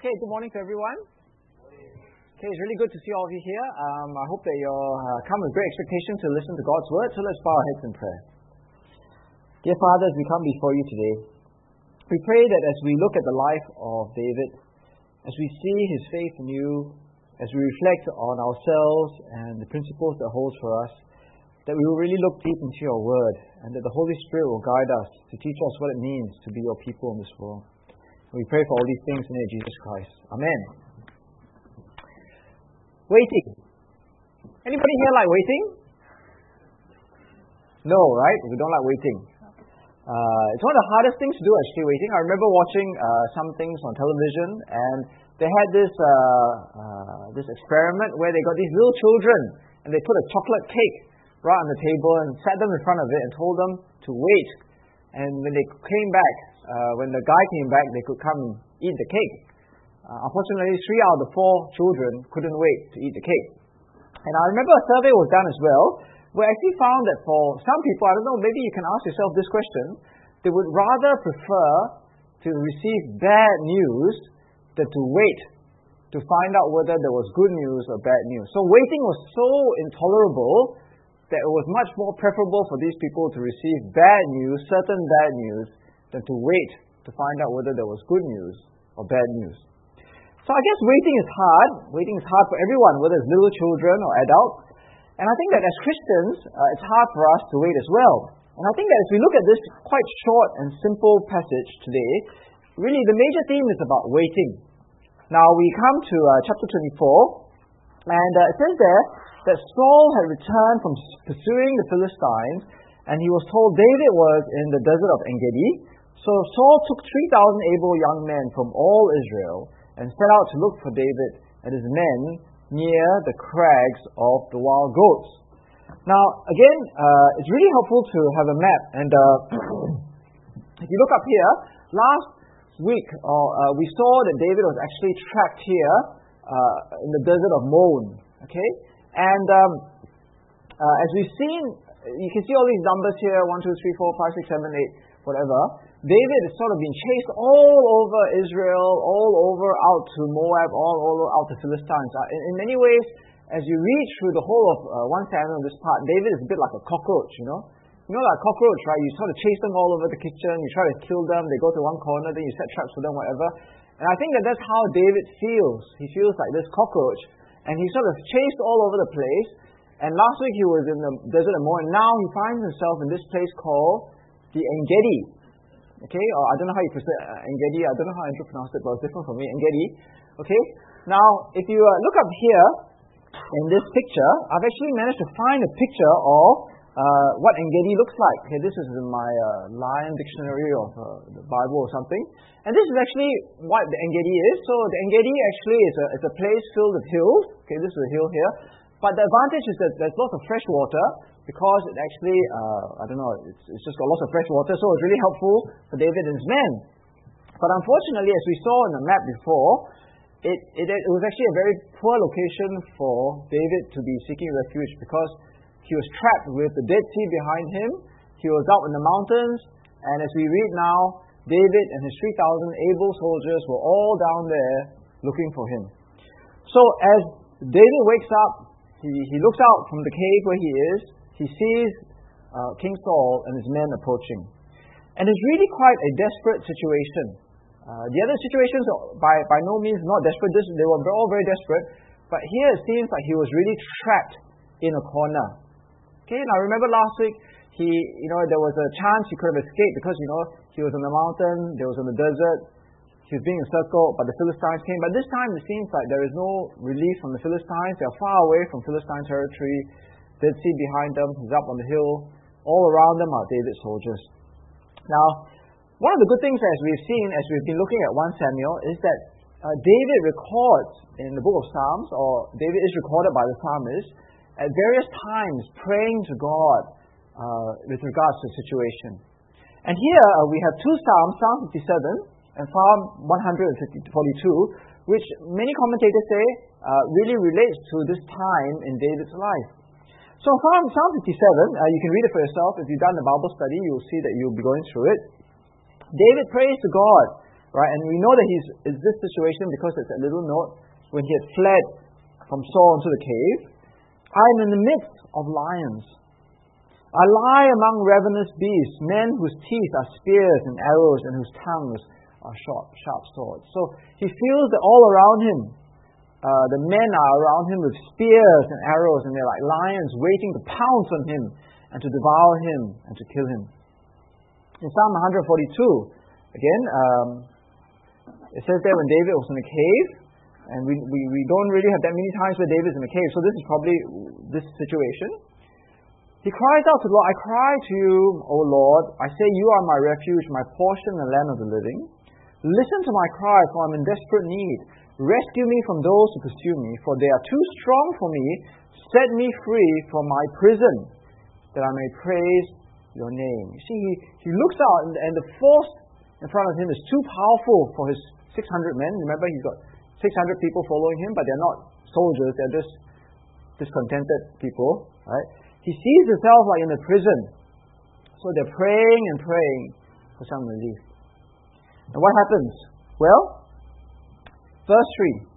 Okay, good morning to everyone. Okay, it's really good to see all of you here. Um, I hope that you'll uh, come with great expectation to listen to God's word. So let's bow our heads in prayer. Dear Father, as we come before you today, we pray that as we look at the life of David, as we see his faith in you, as we reflect on ourselves and the principles that holds for us, that we will really look deep into your word and that the Holy Spirit will guide us to teach us what it means to be your people in this world. We pray for all these things in the name of Jesus Christ. Amen. Waiting. Anybody here like waiting? No, right? We don't like waiting. Uh, it's one of the hardest things to do, actually, waiting. I remember watching uh, some things on television, and they had this uh, uh this experiment where they got these little children, and they put a chocolate cake right on the table and sat them in front of it and told them to wait. And when they came back, uh, when the guy came back, they could come and eat the cake. Uh, unfortunately, three out of the four children couldn't wait to eat the cake. And I remember a survey was done as well, where I actually found that for some people, I don't know, maybe you can ask yourself this question, they would rather prefer to receive bad news than to wait to find out whether there was good news or bad news. So waiting was so intolerable that it was much more preferable for these people to receive bad news, certain bad news, than to wait to find out whether there was good news or bad news. So I guess waiting is hard. Waiting is hard for everyone, whether it's little children or adults. And I think that as Christians, uh, it's hard for us to wait as well. And I think that as we look at this quite short and simple passage today, really the major theme is about waiting. Now we come to uh, chapter 24, and uh, it says there that Saul had returned from pursuing the Philistines, and he was told David was in the desert of Engedi, so Saul took 3,000 able young men from all Israel and set out to look for David and his men near the crags of the wild goats. Now, again, uh, it's really helpful to have a map. And uh, if you look up here, last week uh, uh, we saw that David was actually trapped here uh, in the desert of Maon. Okay, and um, uh, as we've seen, you can see all these numbers here: one, two, three, four, five, six, seven, eight, whatever. David has sort of been chased all over Israel, all over out to Moab, all over out to Philistines. In, in, many ways, as you read through the whole of uh, 1 Samuel, this part, David is a bit like a cockroach, you know. You know, like cockroach, right? You sort of chase them all over the kitchen, you try to kill them, they go to one corner, then you set traps for them, whatever. And I think that that's how David feels. He feels like this cockroach, and he's sort of chased all over the place. And last week he was in the desert of Moab, and now he finds himself in this place called the Engedi, Okay, or I don't know how you pronounce it, uh, Engedi. I don't know how Andrew pronounced it, but it's different from me. Engedi. Okay. Now, if you uh, look up here in this picture, I've actually managed to find a picture of uh, what Engedi looks like. Okay, this is in my uh, Lion Dictionary of uh, the Bible or something, and this is actually what the Engedi is. So the Engedi actually is a, is a place filled with hills. Okay, this is a hill here, but the advantage is that there's lots of fresh water because it actually, uh, I don't know, it's, it's, just got lots of fresh water, so it's really helpful for David and his men. But unfortunately, as we saw in the map before, it, it, it was actually a very poor location for David to be seeking refuge because he was trapped with the Dead Sea behind him. He was out in the mountains, and as we read now, David and his 3,000 able soldiers were all down there looking for him. So as David wakes up, he, he looks out from the cave where he is, he sees uh, King Saul and his men approaching. And it's really quite a desperate situation. Uh, the other situations, by, by no means not desperate, this, they were all very desperate. But here it seems like he was really trapped in a corner. Okay, now remember last week, he, you know, there was a chance he could have escaped because, you know, he was on the mountain, there was in the desert, he was being encircled, but the Philistines came. But this time it seems like there is no relief from the Philistines. They are far away from Philistine territory. Dead Sea behind them, he's up on the hill. All around them are David's soldiers. Now, one of the good things as we've seen, as we've been looking at 1 Samuel, is that uh, David records in the book of Psalms, or David is recorded by the psalmist, at various times praying to God uh, with regards to the situation. And here uh, we have two Psalms, Psalm 57 and Psalm 142, which many commentators say uh, really relates to this time in David's life. So Psalm, Psalm 57, uh, you can read it for yourself. If you've done the Bible study, you'll see that you'll be going through it. David prays to God right? And we know that he's in this situation because it's a little note when he had fled from Saul into the cave. I am in the midst of lions. I lie among ravenous beasts, men whose teeth are spears and arrows and whose tongues are sharp, sharp swords. So he feels that all around him, uh, the men are around him with spears and arrows, and they're like lions waiting to pounce on him and to devour him and to kill him. In Psalm 142, again, um, it says there when David was in a cave, and we, we, we don't really have that many times where David's in a cave, so this is probably this situation. He cries out to the Lord, I cry to you, O Lord. I say, You are my refuge, my portion the land of the living. Listen to my cry, for I'm in desperate need. Rescue me from those who pursue me, for they are too strong for me. Set me free from my prison, that I may praise your name. You see, he, he looks out, and, and the force in front of him is too powerful for his 600 men. Remember, he's got 600 people following him, but they're not soldiers, they're just discontented people, right? He sees himself like in a prison. So they're praying and praying for some relief. And what happens? Well, verse 3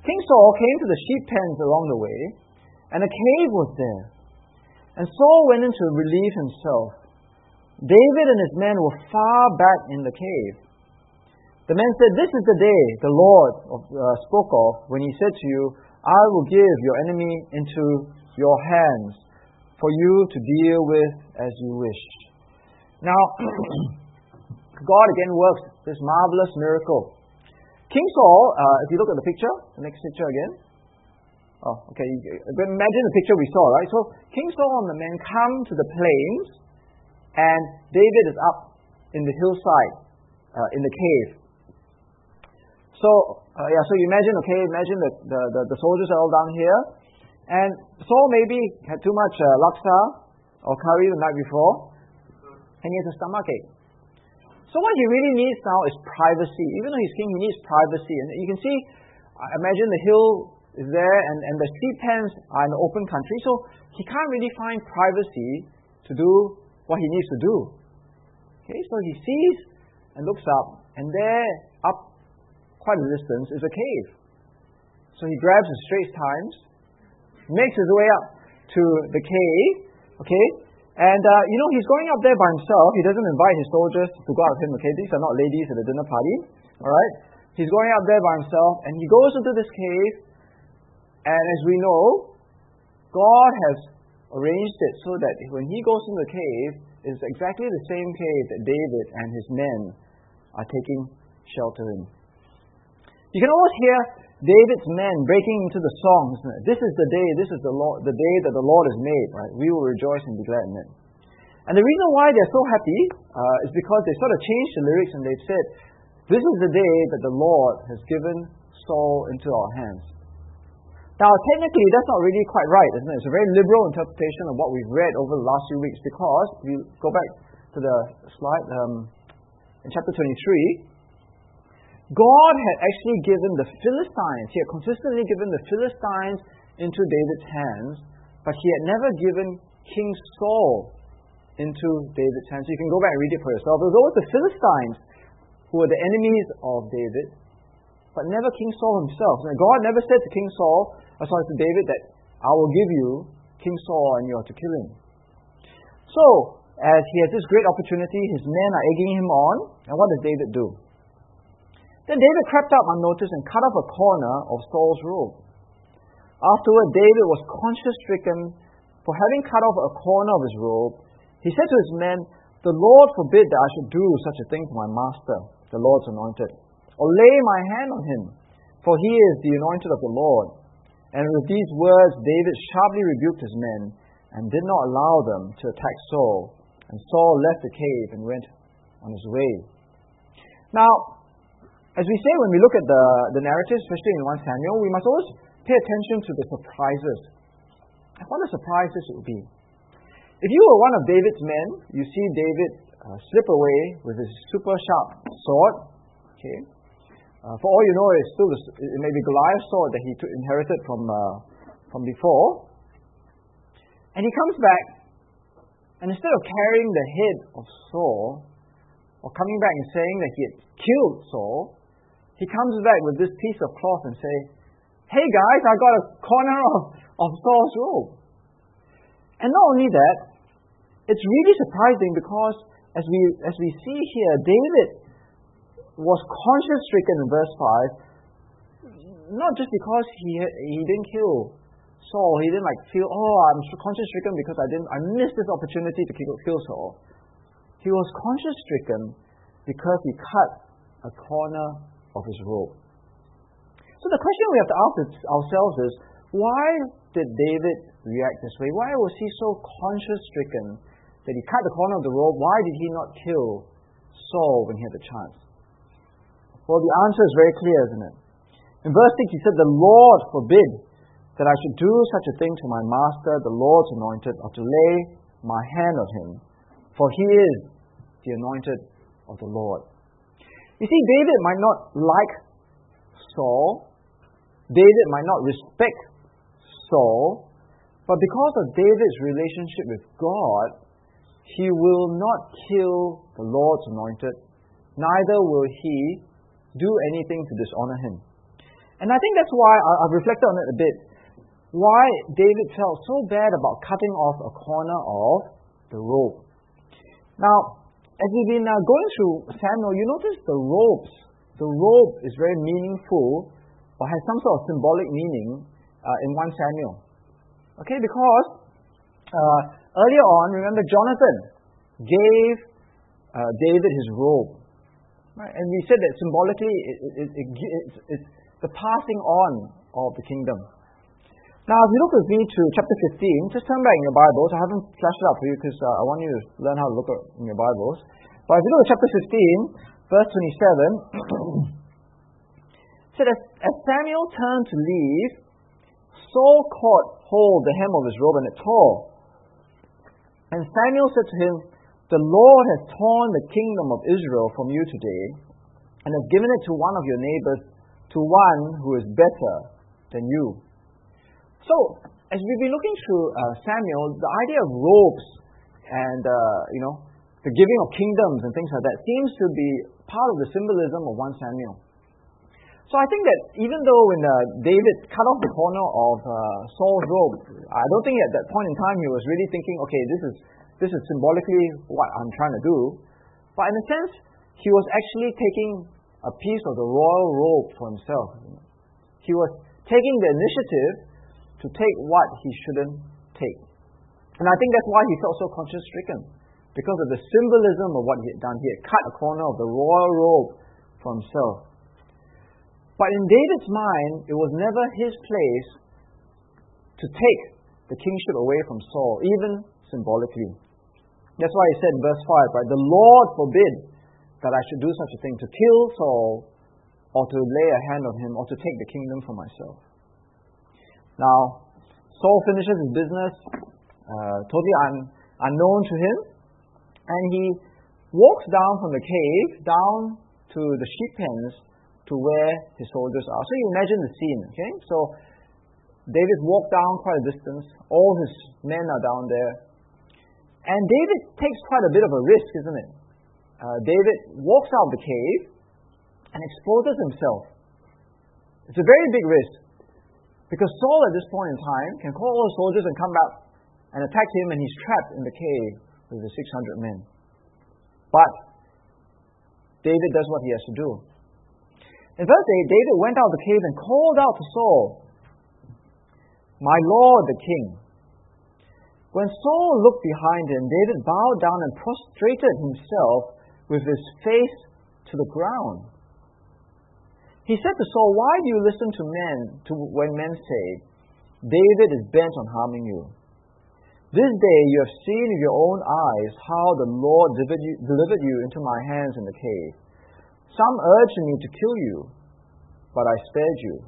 King Saul came to the sheep pens along the way, and a cave was there. And Saul went in to relieve himself. David and his men were far back in the cave. The men said, This is the day the Lord uh, spoke of when he said to you, I will give your enemy into your hands for you to deal with as you wish. Now, God again works this marvelous miracle. King Saul, uh, if you look at the picture, the next picture again. Oh, okay. Imagine the picture we saw, right? So King Saul and the men come to the plains, and David is up in the hillside, uh, in the cave. So uh, yeah, so you imagine, okay, imagine that the, the, the soldiers are all down here, and Saul maybe had too much uh, laksa or curry the night before, and he has a stomach ache. So what he really needs now is privacy. Even though he's king, he needs privacy. And you can see, imagine the hill is there, and, and the sheep pens are in the open country, so he can't really find privacy to do what he needs to do. Okay, so he sees and looks up, and there, up quite a distance, is a cave. So he grabs his Straits Times, makes his way up to the cave, okay? And, uh, you know, he's going up there by himself. He doesn't invite his soldiers to go out with him, okay? These are not ladies at a dinner party, all right? He's going up there by himself, and he goes into this cave, and as we know, God has arranged it so that when he goes into the cave, it's exactly the same cave that David and his men are taking shelter in. You can always hear David's men breaking into the songs. This is the day, this is the, Lord, the day that the Lord has made, right? We will rejoice and be glad in it. And the reason why they're so happy uh, is because they sort of changed the lyrics and they've said, This is the day that the Lord has given Saul into our hands. Now, technically, that's not really quite right, isn't it? It's a very liberal interpretation of what we've read over the last few weeks because, if you go back to the slide um, in chapter 23, God had actually given the Philistines, he had consistently given the Philistines into David's hands, but he had never given King Saul into David's hands. You can go back and read it for yourself. It was always the Philistines who were the enemies of David, but never King Saul himself. Now, God never said to King Saul, or sorry, to David, that I will give you King Saul and you are to kill him. So, as he has this great opportunity, his men are egging him on, and what does David do? Then David crept up unnoticed and cut off a corner of Saul's robe. Afterward, David was conscience stricken for having cut off a corner of his robe. He said to his men, The Lord forbid that I should do such a thing to my master, the Lord's anointed, or lay my hand on him, for he is the anointed of the Lord. And with these words, David sharply rebuked his men and did not allow them to attack Saul. And Saul left the cave and went on his way. Now, as we say when we look at the, the narrative, especially in 1 Samuel, we must always pay attention to the surprises. What the surprises would be. If you were one of David's men, you see David uh, slip away with his super sharp sword. Okay, uh, for all you know, it's still the, it may be Goliath's sword that he took, inherited from uh, from before. And he comes back, and instead of carrying the head of Saul, or coming back and saying that he had killed Saul, he comes back with this piece of cloth and say, Hey guys, I got a corner of, of Saul's robe. And not only that, it's really surprising because as we as we see here, David was conscience stricken in verse 5, not just because he he didn't kill Saul, he didn't like feel, oh, I'm conscience stricken because I didn't I missed this opportunity to kill, kill Saul. He was conscience stricken because he cut a corner of his robe. So the question we have to ask ourselves is why did David react this way? Why was he so conscience stricken that he cut the corner of the robe? Why did he not kill Saul when he had the chance? Well, the answer is very clear, isn't it? In verse 6, he said, The Lord forbid that I should do such a thing to my master, the Lord's anointed, or to lay my hand on him, for he is the anointed of the Lord. You see, David might not like Saul, David might not respect Saul, but because of David's relationship with God, he will not kill the Lord's anointed, neither will he do anything to dishonor him. And I think that's why I've reflected on it a bit. Why David felt so bad about cutting off a corner of the robe. Now, as we've been uh, going through Samuel, you notice the robes. The robe is very meaningful or has some sort of symbolic meaning uh, in 1 Samuel. Okay, because uh, earlier on, remember Jonathan gave uh, David his robe. Right? And we said that symbolically it, it, it, it's, it's the passing on of the kingdom. Now, if you look with me to chapter 15, just turn back in your Bibles. I haven't flashed it up for you because uh, I want you to learn how to look at, in your Bibles. But if you look at chapter 15, verse 27, said, as, as Samuel turned to leave, Saul caught hold the hem of his robe and it tore. And Samuel said to him, The Lord has torn the kingdom of Israel from you today and has given it to one of your neighbors, to one who is better than you. So, as we've been looking through uh, Samuel, the idea of robes and, uh, you know, the giving of kingdoms and things like that seems to be part of the symbolism of 1 Samuel. So I think that even though when uh, David cut off the corner of uh, Saul's robe, I don't think at that point in time he was really thinking, okay, this is this is symbolically what I'm trying to do. But in a sense, he was actually taking a piece of the royal robe for himself. He was taking the initiative to take what he shouldn't take. And I think that's why he felt so conscience stricken, because of the symbolism of what he had done. He had cut a corner of the royal robe for himself. But in David's mind, it was never his place to take the kingship away from Saul, even symbolically. That's why he said in verse 5, right? The Lord forbid that I should do such a thing, to kill Saul, or to lay a hand on him, or to take the kingdom for myself. Now, Saul finishes his business, uh, totally un- unknown to him, and he walks down from the cave down to the sheep pens to where his soldiers are. So you imagine the scene, okay? So David walked down quite a distance. All his men are down there. And David takes quite a bit of a risk, isn't it? Uh, David walks out of the cave and exposes himself. It's a very big risk. Because Saul at this point in time can call all the soldiers and come back and attack him, and he's trapped in the cave with the 600 men. But David does what he has to do. In verse 8, David went out of the cave and called out to Saul, My Lord the king. When Saul looked behind him, David bowed down and prostrated himself with his face to the ground. He said to Saul, Why do you listen to men to when men say, David is bent on harming you? This day you have seen with your own eyes how the Lord delivered you, delivered you into my hands in the cave. Some urged me to kill you, but I spared you.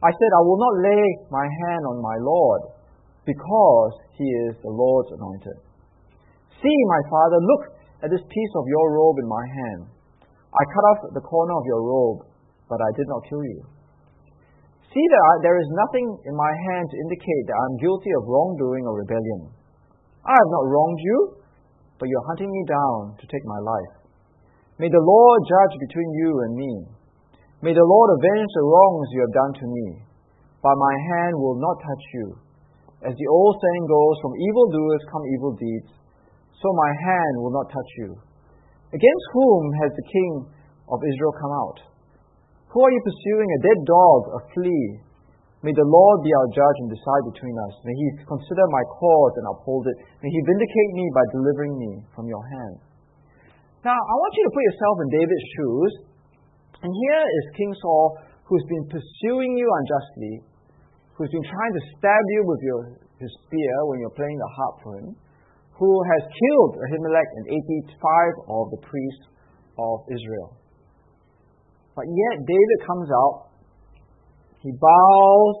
I said, I will not lay my hand on my Lord, because he is the Lord's anointed. See, my father, look at this piece of your robe in my hand. I cut off the corner of your robe, but I did not kill you. See that I, there is nothing in my hand to indicate that I am guilty of wrongdoing or rebellion. I have not wronged you, but you're hunting me down to take my life. May the Lord judge between you and me. May the Lord avenge the wrongs you have done to me. But my hand will not touch you. As the old saying goes, from evil doers come evil deeds, so my hand will not touch you. Against whom has the king of Israel come out? Who are you pursuing? A dead dog, a flea? May the Lord be our judge and decide between us. May he consider my cause and uphold it. May he vindicate me by delivering me from your hand. Now, I want you to put yourself in David's shoes. And here is King Saul, who's been pursuing you unjustly, who's been trying to stab you with your, his spear when you're playing the harp for him, who has killed Ahimelech and 85 of the priests of Israel. But yet David comes out, he bows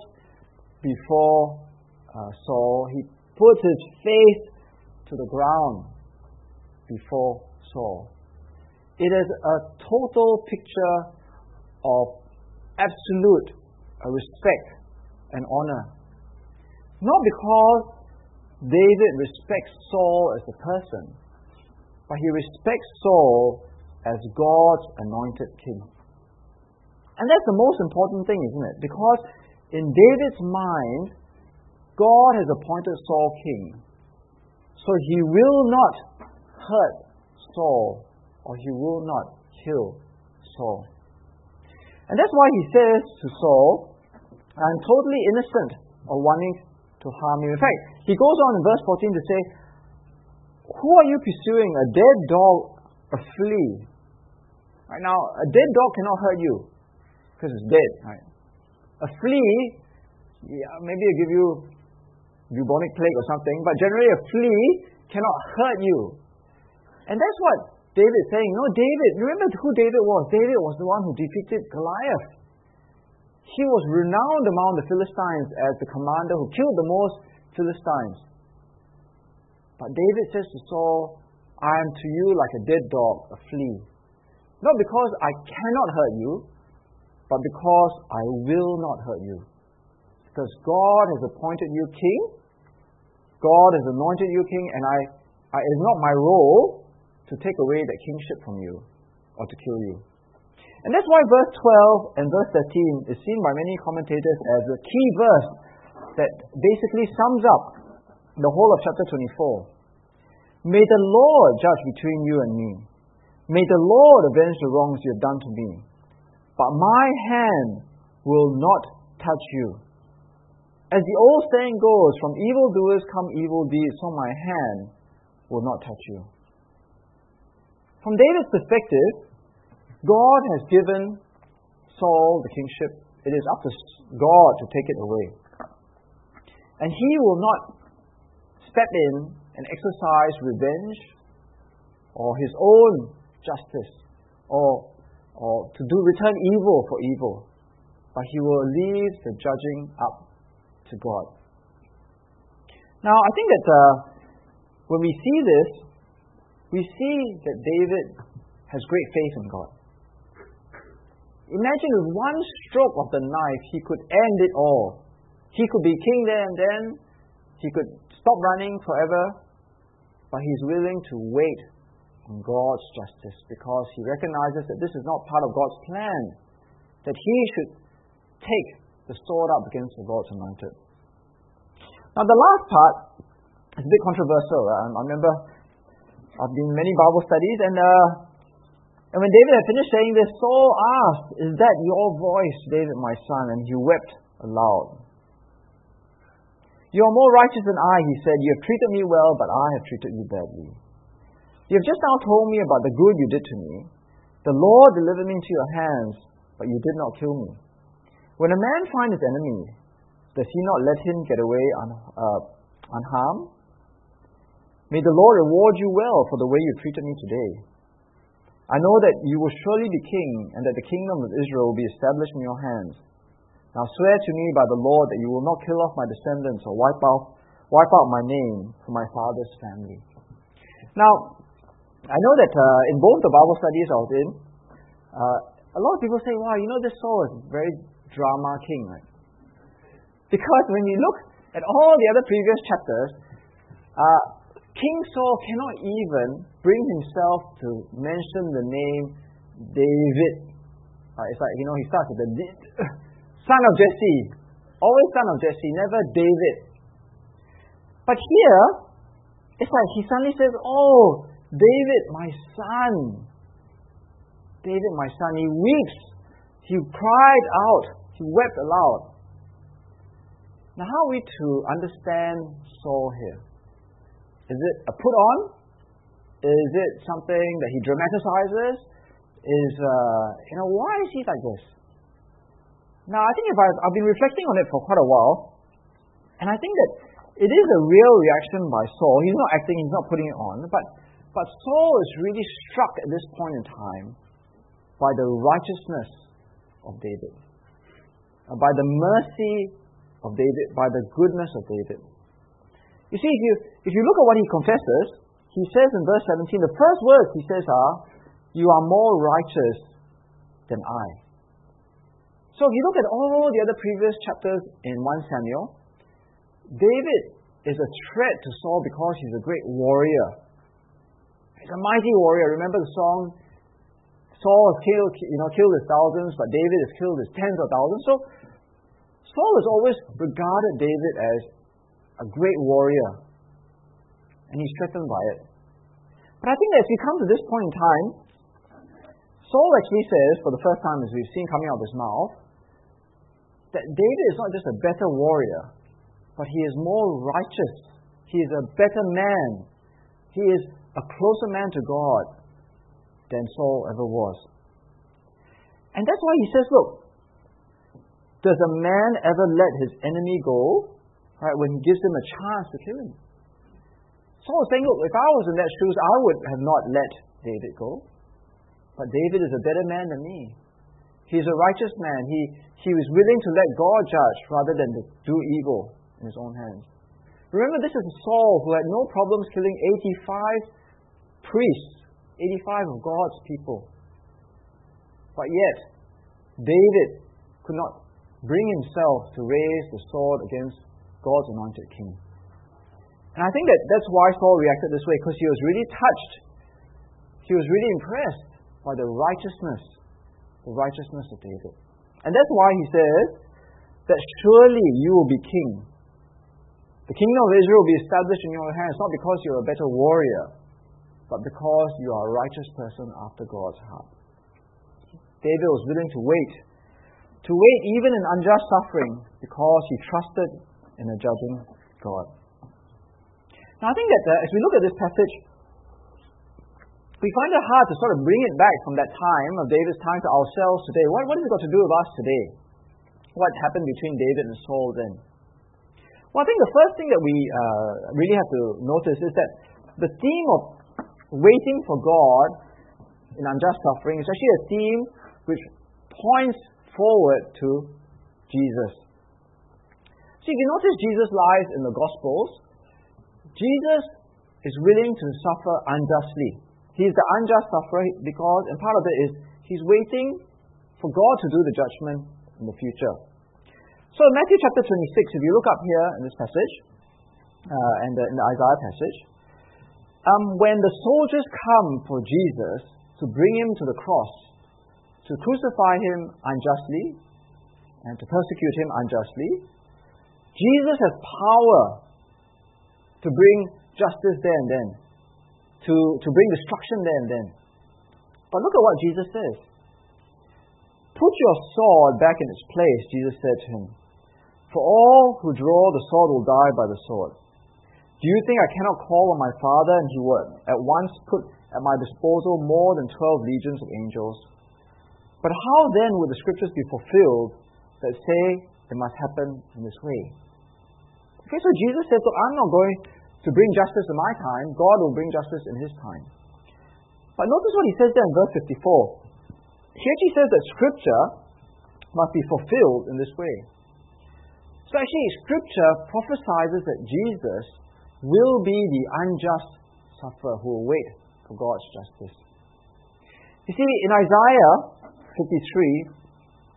before uh, Saul, he puts his face to the ground before Saul. It is a total picture of absolute respect and honor. Not because David respects Saul as a person, but he respects Saul as God's anointed king. And that's the most important thing, isn't it? Because in David's mind, God has appointed Saul king. So he will not hurt Saul or he will not kill Saul. And that's why he says to Saul, I'm totally innocent of wanting to harm you. In fact, he goes on in verse 14 to say, Who are you pursuing? A dead dog, a flea? Right now, a dead dog cannot hurt you because it's dead. Right? A flea, yeah, maybe it'll give you bubonic plague or something, but generally a flea cannot hurt you. And that's what David is saying. No, David, remember who David was? David was the one who defeated Goliath. He was renowned among the Philistines as the commander who killed the most Philistines. But David says to Saul, I am to you like a dead dog, a flea. Not because I cannot hurt you, but because I will not hurt you. Because God has appointed you king, God has anointed you king, and I, I, it is not my role to take away that kingship from you or to kill you. And that's why verse 12 and verse 13 is seen by many commentators as a key verse that basically sums up the whole of chapter 24. May the Lord judge between you and me. May the Lord avenge the wrongs you have done to me but my hand will not touch you. As the old saying goes, from evildoers come evil deeds, so my hand will not touch you. From David's perspective, God has given Saul the kingship. It is up to God to take it away. And he will not step in and exercise revenge or his own justice or or to do return evil for evil, but he will leave the judging up to God. Now, I think that uh, when we see this, we see that David has great faith in God. Imagine with one stroke of the knife, he could end it all. He could be king there and then, he could stop running forever, but he's willing to wait on God's justice because he recognizes that this is not part of God's plan, that he should take the sword up against the Lord's anointed. Now, the last part is a bit controversial. Um, I remember I've been many Bible studies, and, uh, and when David had finished saying this, Saul asked, Is that your voice, David, my son? And he wept aloud. You are more righteous than I, he said. You have treated me well, but I have treated you badly. You have just now told me about the good you did to me. The Lord delivered me into your hands, but you did not kill me. When a man finds his enemy, does he not let him get away un, uh, unharmed? May the Lord reward you well for the way you treated me today. I know that you will surely be king, and that the kingdom of Israel will be established in your hands. Now swear to me by the Lord that you will not kill off my descendants or wipe out, wipe out my name from my father's family. Now, I know that uh, in both the Bible studies I was in, uh, a lot of people say, wow, you know, this Saul is very drama king, right? Because when you look at all the other previous chapters, uh, King Saul cannot even bring himself to mention the name David. Uh, it's like, you know, he starts with the son of Jesse. Always son of Jesse, never David. But here, it's like he suddenly says, Oh, David, my son. David, my son. He weeps. He cried out. He wept aloud. Now, how are we to understand Saul here? Is it a put on? Is it something that he dramatizes? Is, uh, you know, why is he like this? Now, I think if I've, I've been reflecting on it for quite a while, and I think that it is a real reaction by Saul. He's not acting, he's not putting it on, but, but Saul is really struck at this point in time by the righteousness of David, by the mercy of David, by the goodness of David. You see, if you, if you look at what he confesses, he says in verse 17, the first words he says are, You are more righteous than I. So if you look at all the other previous chapters in 1 Samuel, David is a threat to Saul because he's a great warrior. He's a mighty warrior. Remember the song? Saul has killed, you know, killed his thousands, but David has killed his tens of thousands. So Saul has always regarded David as a great warrior, and he's threatened by it. But I think that as we come to this point in time, Saul actually says, for the first time as we've seen coming out of his mouth, that David is not just a better warrior, but he is more righteous. He is a better man. He is a closer man to God than Saul ever was. And that's why he says, look, does a man ever let his enemy go? Right, when he gives him a chance to kill him. Saul is saying, look, if I was in that shoes, I would have not let David go. But David is a better man than me. He's a righteous man. He, he was willing to let God judge rather than to do evil in his own hands. Remember, this is Saul who had no problems killing 85 priests, 85 of God's people. But yet, David could not bring himself to raise the sword against God's anointed king. And I think that that's why Saul reacted this way, because he was really touched. He was really impressed by the righteousness, the righteousness of David. And that's why he says that surely you will be king. The kingdom of Israel will be established in your hands, not because you're a better warrior, but because you are a righteous person after God's heart. David was willing to wait to wait even in unjust suffering because he trusted in a judging God. Now, I think that uh, as we look at this passage, we find it hard to sort of bring it back from that time of David's time to ourselves today. What, what has it got to do with us today? What happened between David and Saul then? Well, I think the first thing that we uh, really have to notice is that the theme of waiting for God in unjust suffering is actually a theme which points forward to Jesus. See, if you notice Jesus' lies in the Gospels, Jesus is willing to suffer unjustly. He's the unjust sufferer because, and part of it is, he's waiting for God to do the judgment in the future. So in Matthew chapter 26, if you look up here in this passage, uh, and the, in the Isaiah passage, um, when the soldiers come for Jesus to bring him to the cross, to crucify him unjustly and to persecute him unjustly, Jesus has power to bring justice there and then, to, to bring destruction there and then. But look at what Jesus says. Put your sword back in its place, Jesus said to him. For all who draw the sword will die by the sword. Do you think I cannot call on my Father and he will at once put at my disposal more than twelve legions of angels? But how then would the scriptures be fulfilled that say it must happen in this way? Okay, so Jesus says, Look, I'm not going to bring justice in my time, God will bring justice in his time. But notice what he says there in verse 54. He actually says that scripture must be fulfilled in this way. So actually, scripture prophesies that Jesus will be the unjust sufferer who will wait for God's justice. You see, in Isaiah, 53,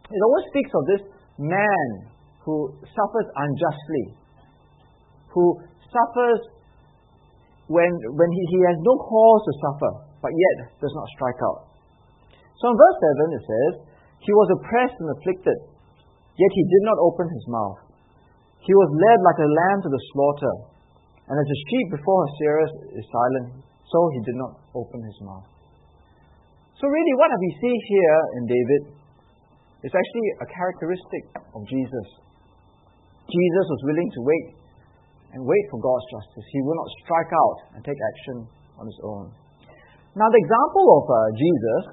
it always speaks of this man who suffers unjustly, who suffers when, when he, he has no cause to suffer, but yet does not strike out. So in verse 7 it says, He was oppressed and afflicted, yet he did not open his mouth. He was led like a lamb to the slaughter, and as a sheep before her shearers is silent, so he did not open his mouth. So really what we see here in David is actually a characteristic of Jesus. Jesus was willing to wait and wait for God's justice. He will not strike out and take action on his own. Now, the example of uh, Jesus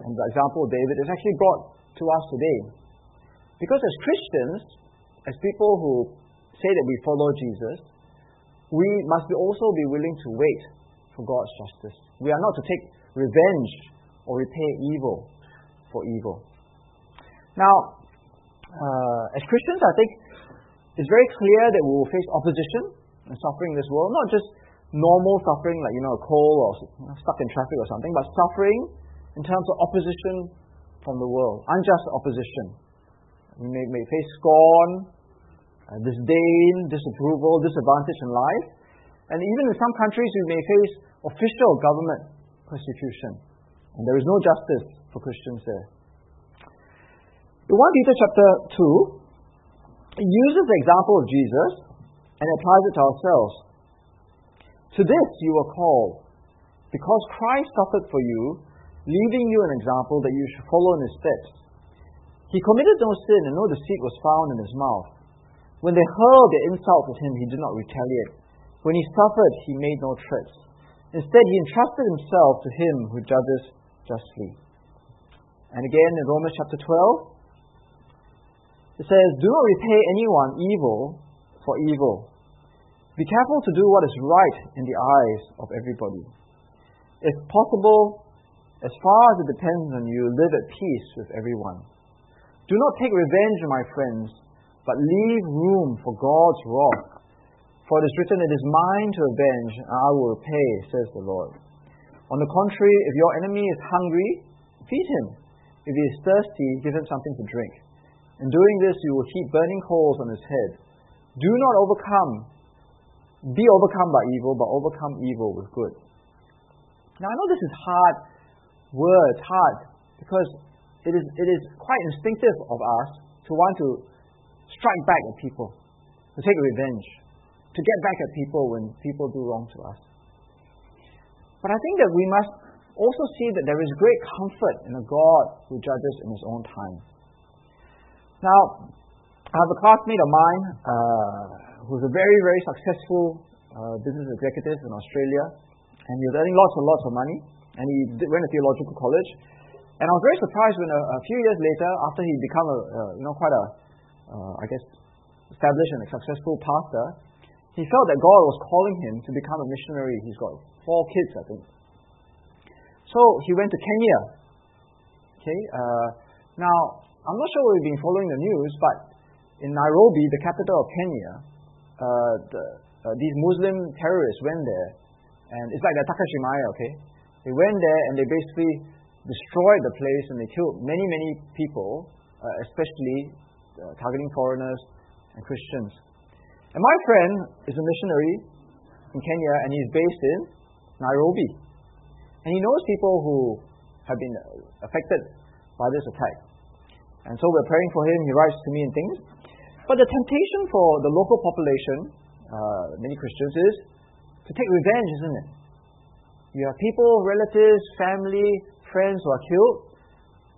and the example of David is actually brought to us today. Because as Christians, as people who say that we follow Jesus, we must be also be willing to wait for God's justice. We are not to take revenge or repay evil for evil. Now, uh, as Christians, I think it's very clear that we will face opposition and suffering in this world, not just normal suffering like, you know, a cold or stuck in traffic or something, but suffering in terms of opposition from the world, unjust opposition. We may, may face scorn, Uh, disdain, disapproval, disadvantage in life. And even in some countries, we may face official government persecution. And there is no justice for Christians there. In 1 Peter chapter 2, it uses the example of Jesus and applies it to ourselves. To this you are called, because Christ suffered for you, leaving you an example that you should follow in his steps. He committed no sin, and no deceit was found in his mouth. When they hurled their insults at him, he did not retaliate. When he suffered, he made no threats. Instead, he entrusted himself to him who judges justly. And again in Romans chapter 12, it says, Do not repay anyone evil for evil. Be careful to do what is right in the eyes of everybody. If possible, as far as it depends on you, live at peace with everyone. Do not take revenge, my friends, but leave room for God's wrath. For it is written, It is mine to avenge, and I will repay, says the Lord. On the contrary, if your enemy is hungry, feed him. If he is thirsty, give him something to drink. In doing this, you will heap burning coals on his head. Do not overcome, be overcome by evil, but overcome evil with good. Now, I know this is hard words, hard, because it is, it is quite instinctive of us to want to strike back at people, to take revenge, to get back at people when people do wrong to us. But I think that we must also see that there is great comfort in a God who judges in his own time. Now, I have a classmate of mine uh, who's a very, very successful uh, business executive in Australia, and he was earning lots and lots of money, and he went to theological college. And I was very surprised when a, a few years later, after he became a, uh, you know, quite a, uh, I guess, established and a successful pastor, he felt that God was calling him to become a missionary. He's got four kids, I think. So he went to Kenya. Okay. Uh, now, I'm not sure we've been following the news, but in Nairobi, the capital of Kenya, uh, the, uh, these Muslim terrorists went there, and it's like the Takashimaya, okay? They went there and they basically destroyed the place and they killed many, many people, uh, especially uh, targeting foreigners and Christians. And my friend is a missionary in Kenya and he's based in Nairobi. And he knows people who have been affected by this attack. And so we're praying for him. He writes to me and things. But the temptation for the local population, uh, many Christians, is to take revenge, isn't it? You have people, relatives, family, friends who are killed,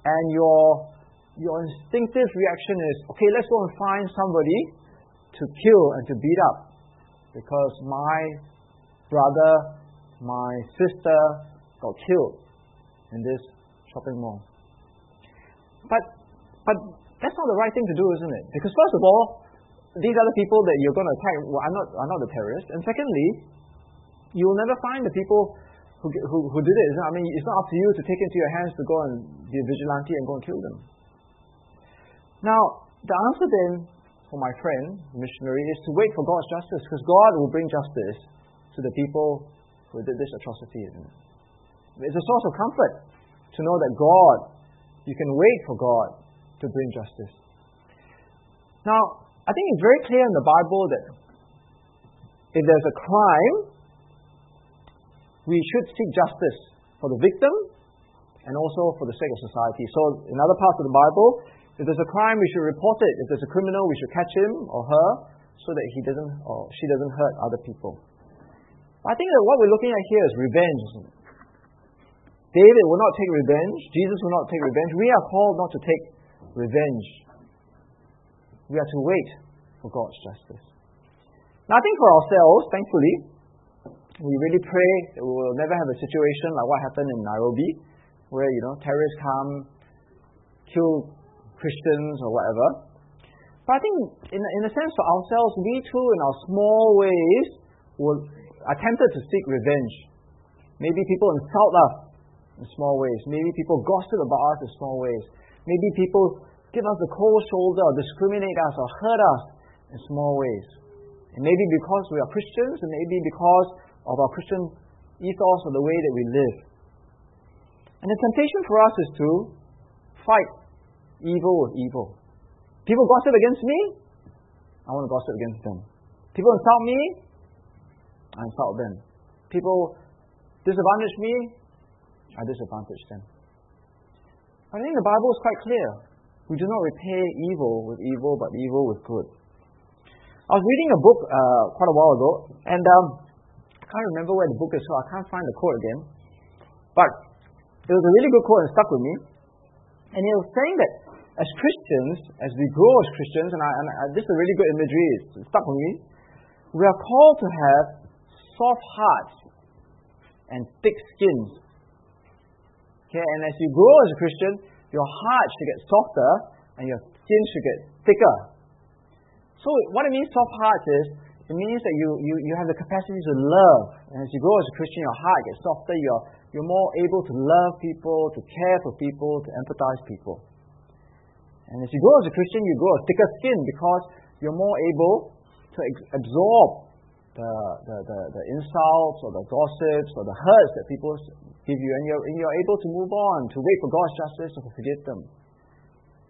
and your your instinctive reaction is, okay, let's go and find somebody to kill and to beat up, because my brother, my sister got killed in this shopping mall. But but that's not the right thing to do, isn't it? Because first of all, these other people that you're going to attack well, are, not, are not the terrorists. And secondly, you will never find the people who, who, who did it. I mean, it's not up to you to take into your hands to go and be a vigilante and go and kill them. Now, the answer then for my friend, missionary, is to wait for God's justice because God will bring justice to the people who did this atrocity. It's a source of comfort to know that God, you can wait for God to bring justice. Now, I think it's very clear in the Bible that if there's a crime, we should seek justice for the victim and also for the sake of society. So, in other parts of the Bible, if there's a crime, we should report it. If there's a criminal, we should catch him or her so that he doesn't or she doesn't hurt other people. I think that what we're looking at here is revenge. David will not take revenge. Jesus will not take revenge. We are called not to take revenge. We are to wait for God's justice. Now, I think for ourselves, thankfully, we really pray that we will never have a situation like what happened in Nairobi, where you know terrorists come, kill Christians or whatever. But I think, in, in a sense, for ourselves, we too, in our small ways, are tempted to seek revenge. Maybe people insult us in small ways. Maybe people gossip about us in small ways. Maybe people give us the cold shoulder or discriminate us or hurt us in small ways. And maybe because we are Christians, and maybe because of our Christian ethos or the way that we live. And the temptation for us is to fight evil with evil. People gossip against me, I want to gossip against them. People insult me, I insult them. People disadvantage me, I disadvantage them. I think the Bible is quite clear. We do not repay evil with evil, but evil with good. I was reading a book uh, quite a while ago, and um, I can't remember where the book is, so I can't find the quote again. But it was a really good quote and stuck with me. And it was saying that as Christians, as we grow as Christians, and, I, and I, this is a really good imagery, it's stuck with me, we are called to have soft hearts and thick skins. Okay, and as you grow as a Christian, your heart should get softer and your skin should get thicker. So what it means soft hearts is it means that you, you, you have the capacity to love. And as you grow as a Christian, your heart gets softer, you're, you're more able to love people, to care for people, to empathize people. And as you grow as a Christian, you grow a thicker skin because you're more able to absorb the, the, the, the, insults or the gossips or the hurts that people give you, and you're, and you're able to move on, to wait for God's justice or to forgive them.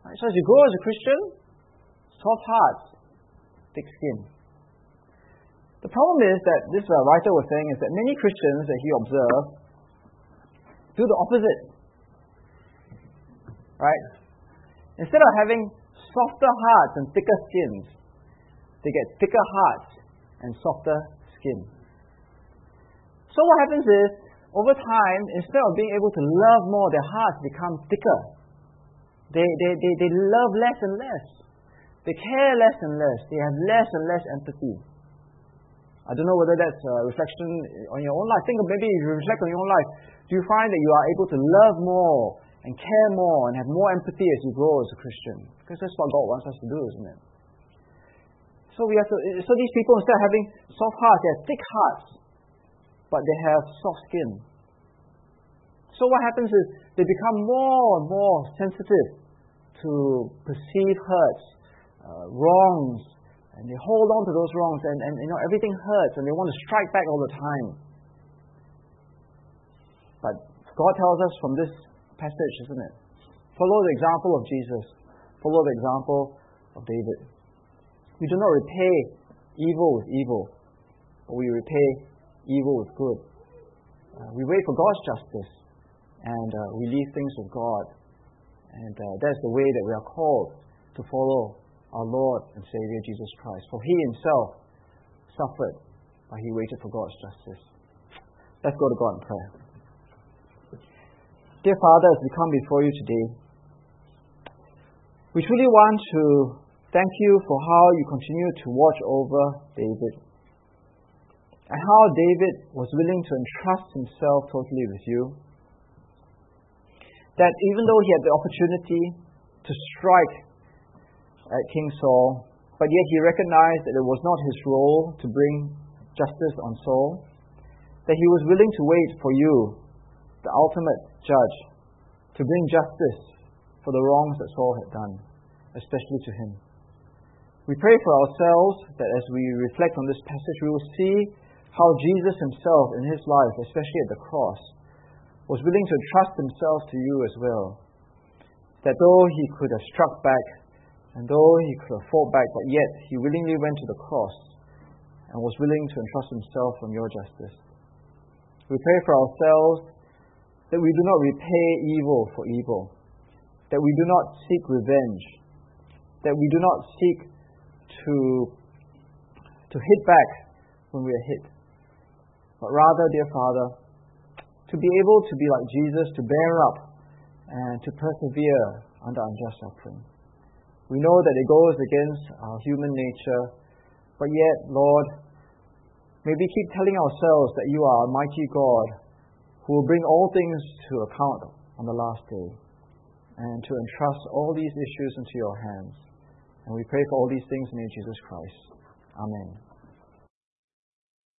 Right? So as you grow as a Christian, soft hearts, thick skin. The problem is that this uh, writer was saying is that many Christians that he observed do the opposite. Right? Instead of having softer hearts and thicker skins, they get thicker hearts and softer skin. So what happens is, over time, instead of being able to love more, their hearts become thicker. They, they, they, they love less and less. They care less and less. They have less and less empathy. I don't know whether that's a reflection on your own life. Think of maybe if you reflect on your own life, do you find that you are able to love more and care more and have more empathy as you grow as a Christian? Because that's what God wants us to do, isn't it? So we have to, so these people instead of having soft hearts, they have thick hearts, but they have soft skin. So what happens is they become more and more sensitive to perceive hurts, uh, wrongs, and they hold on to those wrongs, and, and you know everything hurts, and they want to strike back all the time. But God tells us from this passage, isn't it? Follow the example of Jesus. Follow the example of David. We do not repay evil with evil, but we repay evil with good. Uh, we wait for God's justice, and uh, we leave things with God. And uh, that's the way that we are called to follow our Lord and Savior Jesus Christ. For He Himself suffered, but He waited for God's justice. Let's go to God in prayer. Dear Father, as we come before you today, we truly want to thank you for how you continue to watch over David and how David was willing to entrust himself totally with you. That even though he had the opportunity to strike at King Saul, but yet he recognized that it was not his role to bring justice on Saul, that he was willing to wait for you, the ultimate judge, to bring justice for the wrongs that Saul had done, especially to him. We pray for ourselves that as we reflect on this passage, we will see how Jesus himself in his life, especially at the cross, was willing to entrust himself to you as well. That though he could have struck back, and though he could have fought back, but yet he willingly went to the cross and was willing to entrust himself on your justice. We pray for ourselves that we do not repay evil for evil, that we do not seek revenge, that we do not seek to, to hit back when we are hit, but rather, dear Father, to be able to be like Jesus, to bear up and to persevere under unjust suffering. We know that it goes against our human nature, but yet, Lord, may we keep telling ourselves that you are a mighty God who will bring all things to account on the last day, and to entrust all these issues into your hands. And we pray for all these things in Jesus Christ. Amen.